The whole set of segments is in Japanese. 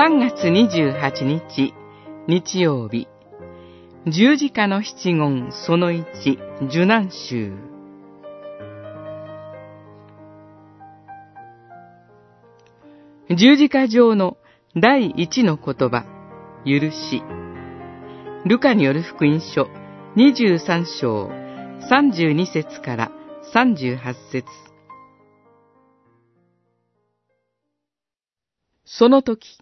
3月28日、日曜日、十字架の七言その一、受難集。十字架上の第一の言葉、許し。ルカによる福音書23章32節から38節その時、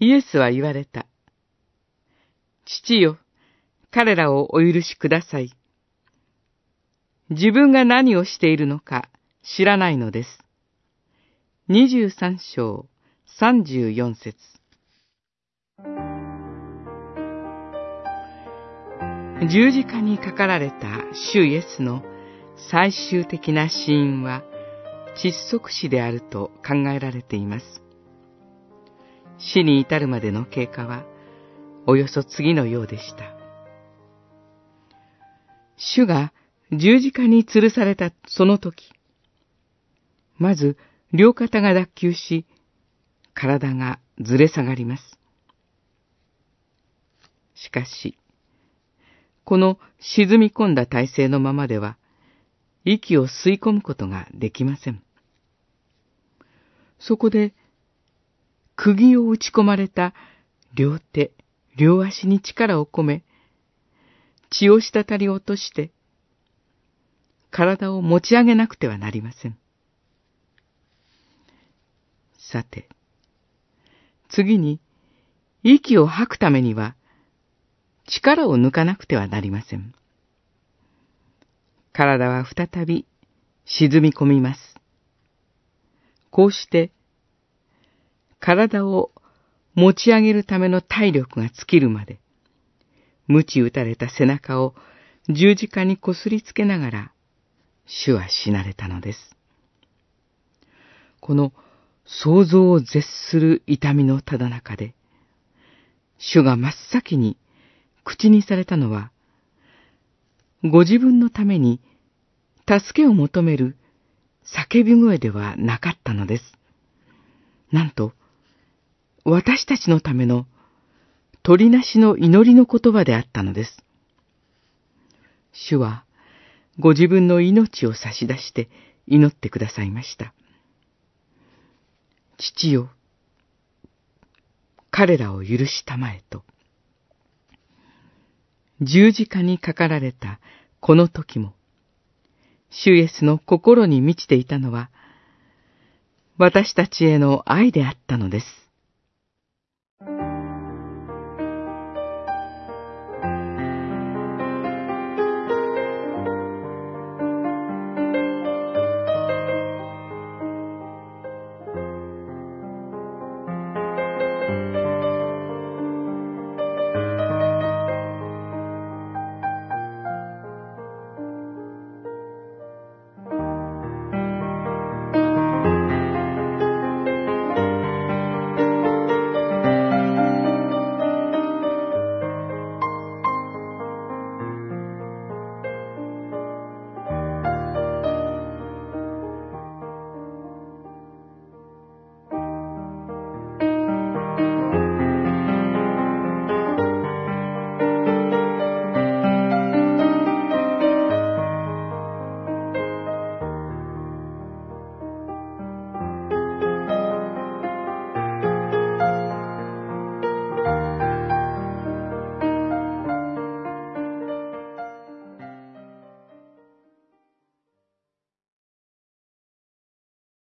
イエスは言われた。父よ、彼らをお許しください。自分が何をしているのか知らないのです。23章34節十字架にかかられた主イエスの最終的な死因は窒息死であると考えられています。死に至るまでの経過はおよそ次のようでした。主が十字架に吊るされたその時、まず両肩が脱臼し、体がずれ下がります。しかし、この沈み込んだ体勢のままでは、息を吸い込むことができません。そこで、釘を打ち込まれた両手、両足に力を込め、血を滴り落として、体を持ち上げなくてはなりません。さて、次に、息を吐くためには、力を抜かなくてはなりません。体は再び沈み込みます。こうして、体を持ち上げるための体力が尽きるまで、鞭打たれた背中を十字架にこすりつけながら、主は死なれたのです。この想像を絶する痛みのただ中で、主が真っ先に口にされたのは、ご自分のために助けを求める叫び声ではなかったのです。なんと、私たちのための鳥なしの祈りの言葉であったのです。主は、ご自分の命を差し出して祈ってくださいました。父よ、彼らを許したまえと。十字架にかかられたこの時も、主イエスの心に満ちていたのは、私たちへの愛であったのです。